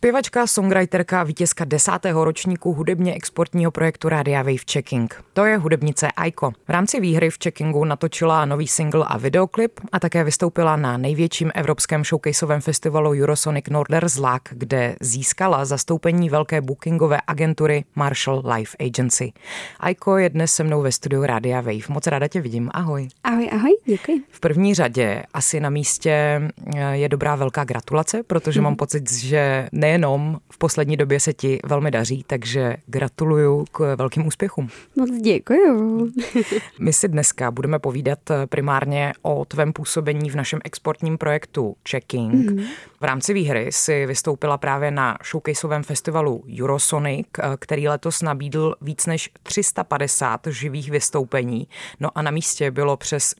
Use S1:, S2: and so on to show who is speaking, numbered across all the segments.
S1: Zpěvačka, songwriterka vítězka desátého ročníku hudebně exportního projektu Radia Wave Checking. To je hudebnice Aiko. V rámci výhry v Checkingu natočila nový single a videoklip a také vystoupila na největším evropském showcaseovém festivalu Eurosonic Zlak, kde získala zastoupení velké bookingové agentury Marshall Life Agency. Aiko je dnes se mnou ve studiu Radia Wave. Moc ráda tě vidím. Ahoj.
S2: Ahoj, ahoj, děkuji.
S1: V první řadě asi na místě eh, je dobrá velká gratulace, protože mám pocit, že nejenom v poslední době se ti velmi daří, takže gratuluju k velkým úspěchům.
S2: Moc děkuju.
S1: My si dneska budeme povídat primárně o tvém působení v našem exportním projektu Checking. Mm-hmm. V rámci výhry si vystoupila právě na showcaseovém festivalu Eurosonic, který letos nabídl víc než 350 živých vystoupení. No a na místě bylo přes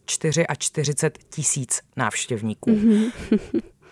S1: 44 tisíc návštěvníků. Mm-hmm.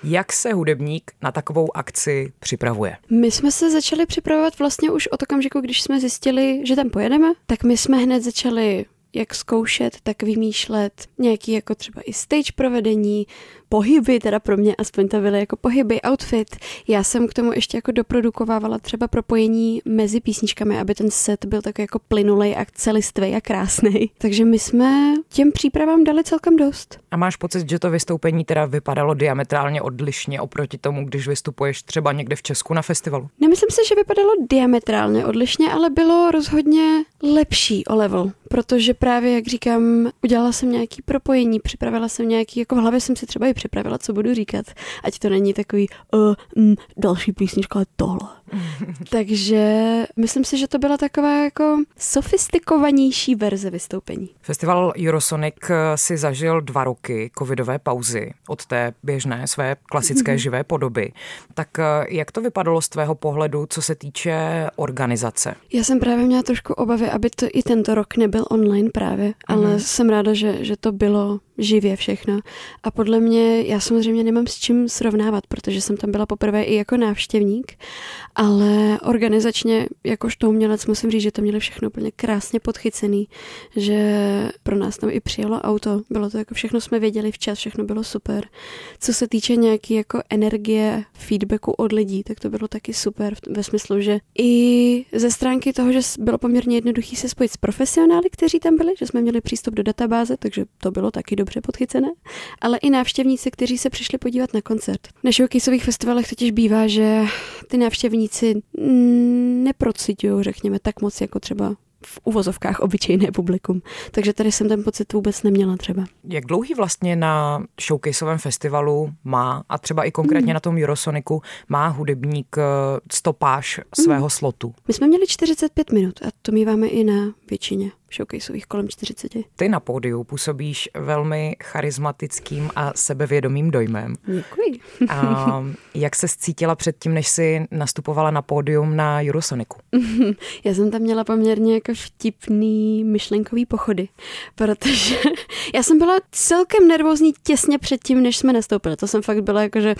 S1: Jak se hudebník na takovou akci připravuje?
S2: My jsme se začali připravovat vlastně už od okamžiku, když jsme zjistili, že tam pojedeme, tak my jsme hned začali jak zkoušet, tak vymýšlet nějaký jako třeba i stage provedení, pohyby, teda pro mě aspoň to byly jako pohyby, outfit. Já jsem k tomu ještě jako doprodukovávala třeba propojení mezi písničkami, aby ten set byl tak jako plynulej a celistvý a krásný. Takže my jsme těm přípravám dali celkem dost.
S1: A máš pocit, že to vystoupení teda vypadalo diametrálně odlišně oproti tomu, když vystupuješ třeba někde v Česku na festivalu?
S2: Nemyslím si, že vypadalo diametrálně odlišně, ale bylo rozhodně lepší o level, protože právě, jak říkám, udělala jsem nějaký propojení, připravila jsem nějaký, jako v hlavě jsem si třeba i připravila, co budu říkat. Ať to není takový uh, mm, další písnička, ale tohle. Takže myslím si, že to byla taková jako sofistikovanější verze vystoupení.
S1: Festival Eurosonic si zažil dva roky covidové pauzy od té běžné své klasické mm-hmm. živé podoby. Tak eh, jak to vypadalo z tvého pohledu, co se týče organizace?
S2: Já jsem právě měla trošku obavy, aby to i tento rok nebyl online právě, ale mm-hmm. jsem ráda, že, že to bylo živě všechno. A podle mě, já samozřejmě nemám s čím srovnávat, protože jsem tam byla poprvé i jako návštěvník, ale organizačně, jakožto umělec, musím říct, že to měli všechno úplně krásně podchycený, že pro nás tam i přijelo auto, bylo to jako všechno jsme věděli včas, všechno bylo super. Co se týče nějaký jako energie, feedbacku od lidí, tak to bylo taky super ve smyslu, že i ze stránky toho, že bylo poměrně jednoduchý se spojit s profesionály, kteří tam byli, že jsme měli přístup do databáze, takže to bylo taky dobře podchycené, ale i návštěvníci, kteří se přišli podívat na koncert. Na showcaseových festivalech totiž bývá, že ty návštěvníci mm, neprocitují, řekněme, tak moc jako třeba v uvozovkách obyčejné publikum. Takže tady jsem ten pocit vůbec neměla třeba.
S1: Jak dlouhý vlastně na showcaseovém festivalu má, a třeba i konkrétně mm. na tom Eurosoniku, má hudebník eh, stopáž svého mm. slotu?
S2: My jsme měli 45 minut a to míváme i na většině showcaseových kolem 40.
S1: Ty na pódiu působíš velmi charismatickým a sebevědomým dojmem.
S2: Děkuji.
S1: A jak se cítila předtím, než jsi nastupovala na pódium na Eurosoniku?
S2: Já jsem tam měla poměrně jako vtipný myšlenkový pochody, protože já jsem byla celkem nervózní těsně předtím, než jsme nastoupili. To jsem fakt byla jako, že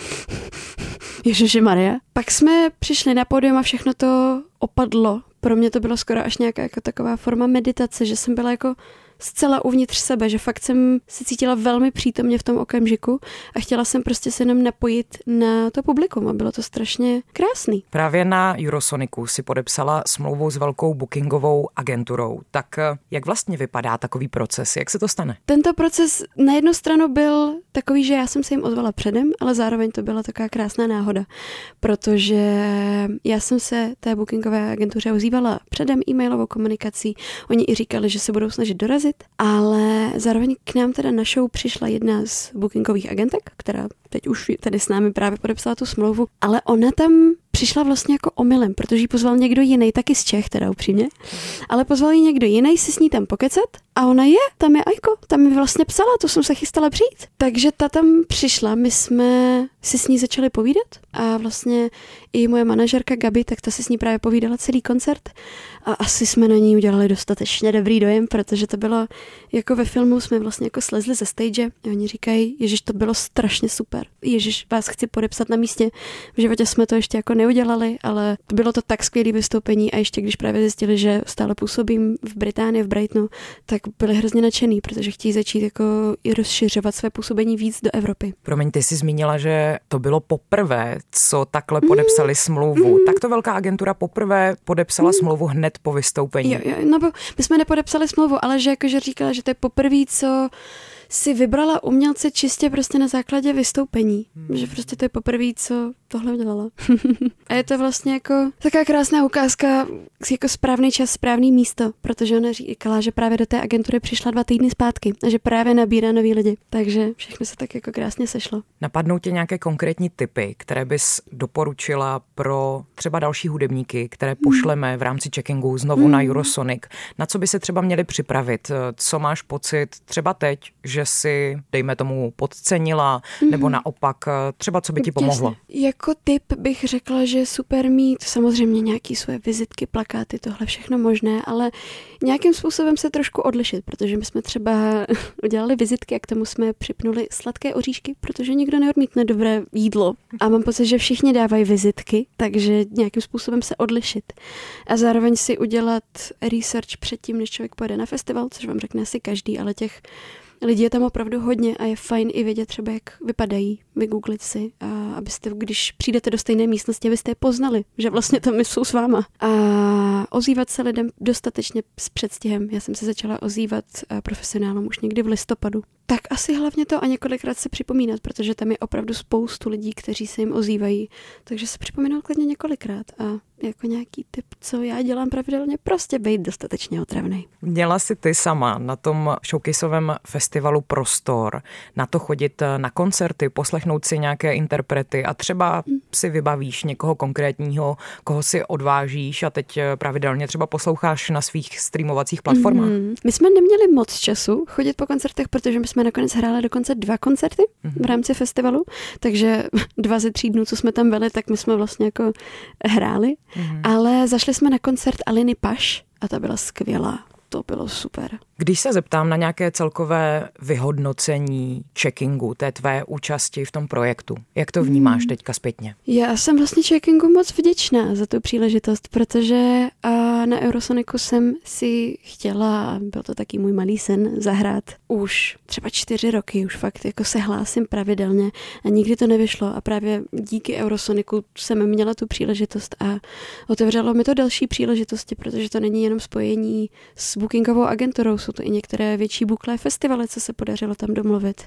S2: Ježiši Maria. Pak jsme přišli na pódium a všechno to opadlo pro mě to bylo skoro až nějaká jako taková forma meditace, že jsem byla jako zcela uvnitř sebe, že fakt jsem se cítila velmi přítomně v tom okamžiku a chtěla jsem prostě se jenom napojit na to publikum a bylo to strašně krásný.
S1: Právě na Eurosoniku si podepsala smlouvu s velkou bookingovou agenturou. Tak eh, jak vlastně vypadá takový proces? Jak se to stane?
S2: Tento proces na jednu stranu byl takový, že já jsem se jim ozvala předem, ale zároveň to byla taková krásná náhoda, protože já jsem se té bookingové agentuře ozývala předem e-mailovou komunikací. Oni i říkali, že se budou snažit dorazit narazit, ale zároveň k nám teda na show přišla jedna z bookingových agentek, která teď už tady s námi právě podepsala tu smlouvu, ale ona tam přišla vlastně jako omylem, protože ji pozval někdo jiný, taky z Čech teda upřímně, ale pozval ji někdo jiný si s ní tam pokecat a ona je, tam je Ajko, tam mi vlastně psala, to jsem se chystala přijít. Takže ta tam přišla, my jsme si s ní začali povídat a vlastně i moje manažerka Gabi, tak ta si s ní právě povídala celý koncert a asi jsme na ní udělali dostatečně dobrý dojem, protože to bylo jako ve filmu, jsme vlastně jako slezli ze stage a oni říkají, ježiš, to bylo strašně super super. Ježíš, vás chci podepsat na místě. V životě jsme to ještě jako neudělali, ale bylo to tak skvělé vystoupení a ještě když právě zjistili, že stále působím v Británii, v Brightonu, tak byli hrozně nadšený, protože chtějí začít jako i rozšiřovat své působení víc do Evropy.
S1: Promiň, ty jsi zmínila, že to bylo poprvé, co takhle podepsali mm. smlouvu. Mm. Tak to velká agentura poprvé podepsala mm. smlouvu hned po vystoupení.
S2: Jo, jo, no bo my jsme nepodepsali smlouvu, ale že jakože říkala, že to je poprvé, co si vybrala umělce čistě prostě na základě vystoupení. Hmm. Že prostě to je poprvé, co tohle udělala. a je to vlastně jako taková krásná ukázka, jako správný čas, správný místo, protože ona říkala, že právě do té agentury přišla dva týdny zpátky a že právě nabírá nový lidi. Takže všechno se tak jako krásně sešlo.
S1: Napadnou tě nějaké konkrétní typy, které bys doporučila pro třeba další hudebníky, které hmm. pošleme v rámci checkingu znovu hmm. na Eurosonic? Na co by se třeba měli připravit? Co máš pocit třeba teď, že si, dejme tomu, podcenila, hmm. nebo naopak třeba co by ti pomohlo?
S2: Jak jako tip bych řekla, že super mít samozřejmě nějaký své vizitky, plakáty, tohle všechno možné, ale nějakým způsobem se trošku odlišit, protože my jsme třeba udělali vizitky a k tomu jsme připnuli sladké oříšky, protože nikdo neodmítne dobré jídlo. A mám pocit, že všichni dávají vizitky, takže nějakým způsobem se odlišit. A zároveň si udělat research předtím, než člověk pojede na festival, což vám řekne asi každý, ale těch Lidí je tam opravdu hodně a je fajn i vědět třeba, jak vypadají, vygooglit si, a abyste, když přijdete do stejné místnosti, abyste je poznali, že vlastně tam jsou s váma. A ozývat se lidem dostatečně s předstihem. Já jsem se začala ozývat eh, profesionálům už někdy v listopadu. Tak asi hlavně to a několikrát se připomínat, protože tam je opravdu spoustu lidí, kteří se jim ozývají. Takže se připomínat klidně několikrát a jako nějaký typ, co já dělám pravidelně, prostě být dostatečně otravný.
S1: Měla si ty sama na tom showcaseovém festivalu prostor, na to chodit eh, na koncerty, poslechnout si nějaké interprety a třeba hmm. si vybavíš někoho konkrétního, koho si odvážíš a teď eh, pravidelně třeba posloucháš na svých streamovacích platformách. Mm-hmm.
S2: My jsme neměli moc času chodit po koncertech, protože my jsme nakonec hráli dokonce dva koncerty v rámci festivalu, takže dva ze tří dnů, co jsme tam byli, tak my jsme vlastně jako hráli. Mm-hmm. Ale zašli jsme na koncert Aliny Paš a ta byla skvělá. To bylo super.
S1: Když se zeptám na nějaké celkové vyhodnocení checkingu, té tvé účasti v tom projektu, jak to vnímáš hmm. teďka zpětně?
S2: Já jsem vlastně checkingu moc vděčná za tu příležitost, protože a na Eurosoniku jsem si chtěla, byl to taky můj malý sen, zahrát už třeba čtyři roky, už fakt jako se hlásím pravidelně a nikdy to nevyšlo a právě díky Eurosoniku jsem měla tu příležitost a otevřelo mi to další příležitosti, protože to není jenom spojení s bookingovou agenturou, jsou to i některé větší buklé festivaly, co se podařilo tam domluvit.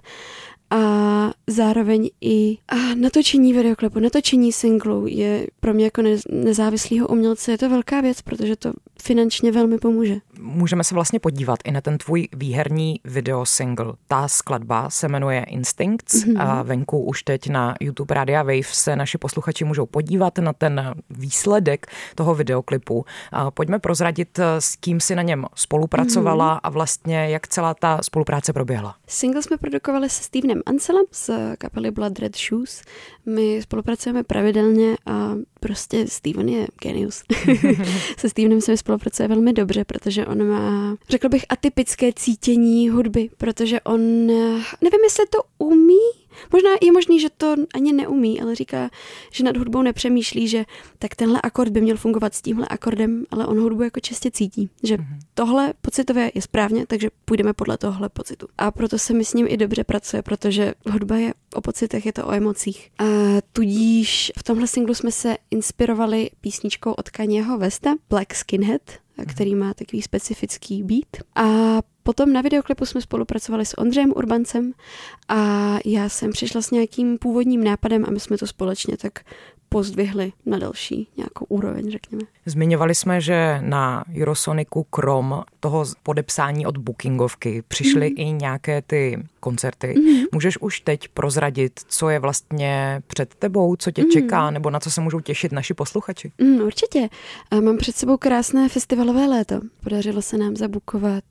S2: A zároveň i a natočení videoklipu, natočení singlu je pro mě jako nezávislého umělce je to velká věc, protože to finančně velmi pomůže.
S1: Můžeme se vlastně podívat i na ten tvůj výherní videosingle. Ta skladba se jmenuje Instincts mm-hmm. a venku už teď na YouTube Radia Wave se naši posluchači můžou podívat na ten výsledek toho videoklipu. A pojďme prozradit, s kým si na něm spolupracovala mm-hmm. a vlastně jak celá ta spolupráce proběhla.
S2: Single jsme produkovali se Stevenem Anselem z kapely Blood Red Shoes. My spolupracujeme pravidelně a prostě Steven je genius. Se Stevenem se mi spolupracuje velmi dobře, protože on má, řekl bych, atypické cítění hudby, protože on, nevím, jestli to umí, Možná je možný, že to ani neumí, ale říká, že nad hudbou nepřemýšlí, že tak tenhle akord by měl fungovat s tímhle akordem, ale on hudbu jako čistě cítí, že mm-hmm. tohle pocitově je správně, takže půjdeme podle tohle pocitu. A proto se mi s ním i dobře pracuje, protože hudba je o pocitech, je to o emocích. A tudíž v tomhle singlu jsme se inspirovali písničkou od Kanyeho Vesta, Black Skinhead, který má takový specifický beat. A potom na videoklipu jsme spolupracovali s Ondřejem Urbancem a já jsem přišla s nějakým původním nápadem a my jsme to společně tak pozdvihli na další nějakou úroveň, řekněme.
S1: Zmiňovali jsme, že na Eurosoniku krom toho podepsání od bookingovky přišly mm. i nějaké ty koncerty. Mm. Můžeš už teď prozradit, co je vlastně před tebou, co tě mm. čeká, nebo na co se můžou těšit naši posluchači?
S2: Mm, určitě. Mám před sebou krásné festivalové léto. Podařilo se nám zabukovat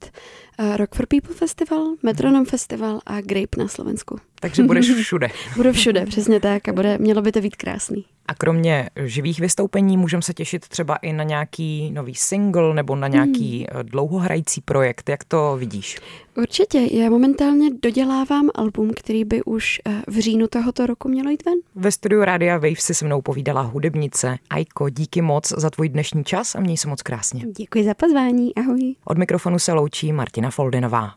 S2: Rock for People Festival, Metronom Festival a Grape na Slovensku.
S1: Takže budeš všude.
S2: Budu všude, přesně tak a bude, mělo by to být krásný.
S1: A kromě živých vystoupení můžeme se těšit třeba i na nějaký nový single nebo na nějaký hmm. dlouhohrající projekt. Jak to vidíš?
S2: Určitě. Já momentálně dodělávám album, který by už eh, v říjnu tohoto roku mělo jít ven.
S1: Ve studiu Rádia Wave si se mnou povídala hudebnice. Ajko, díky moc za tvůj dnešní čas a měj se moc krásně.
S2: Děkuji za pozvání. Ahoj.
S1: Od mikrofonu se loučí Martina Foldinová.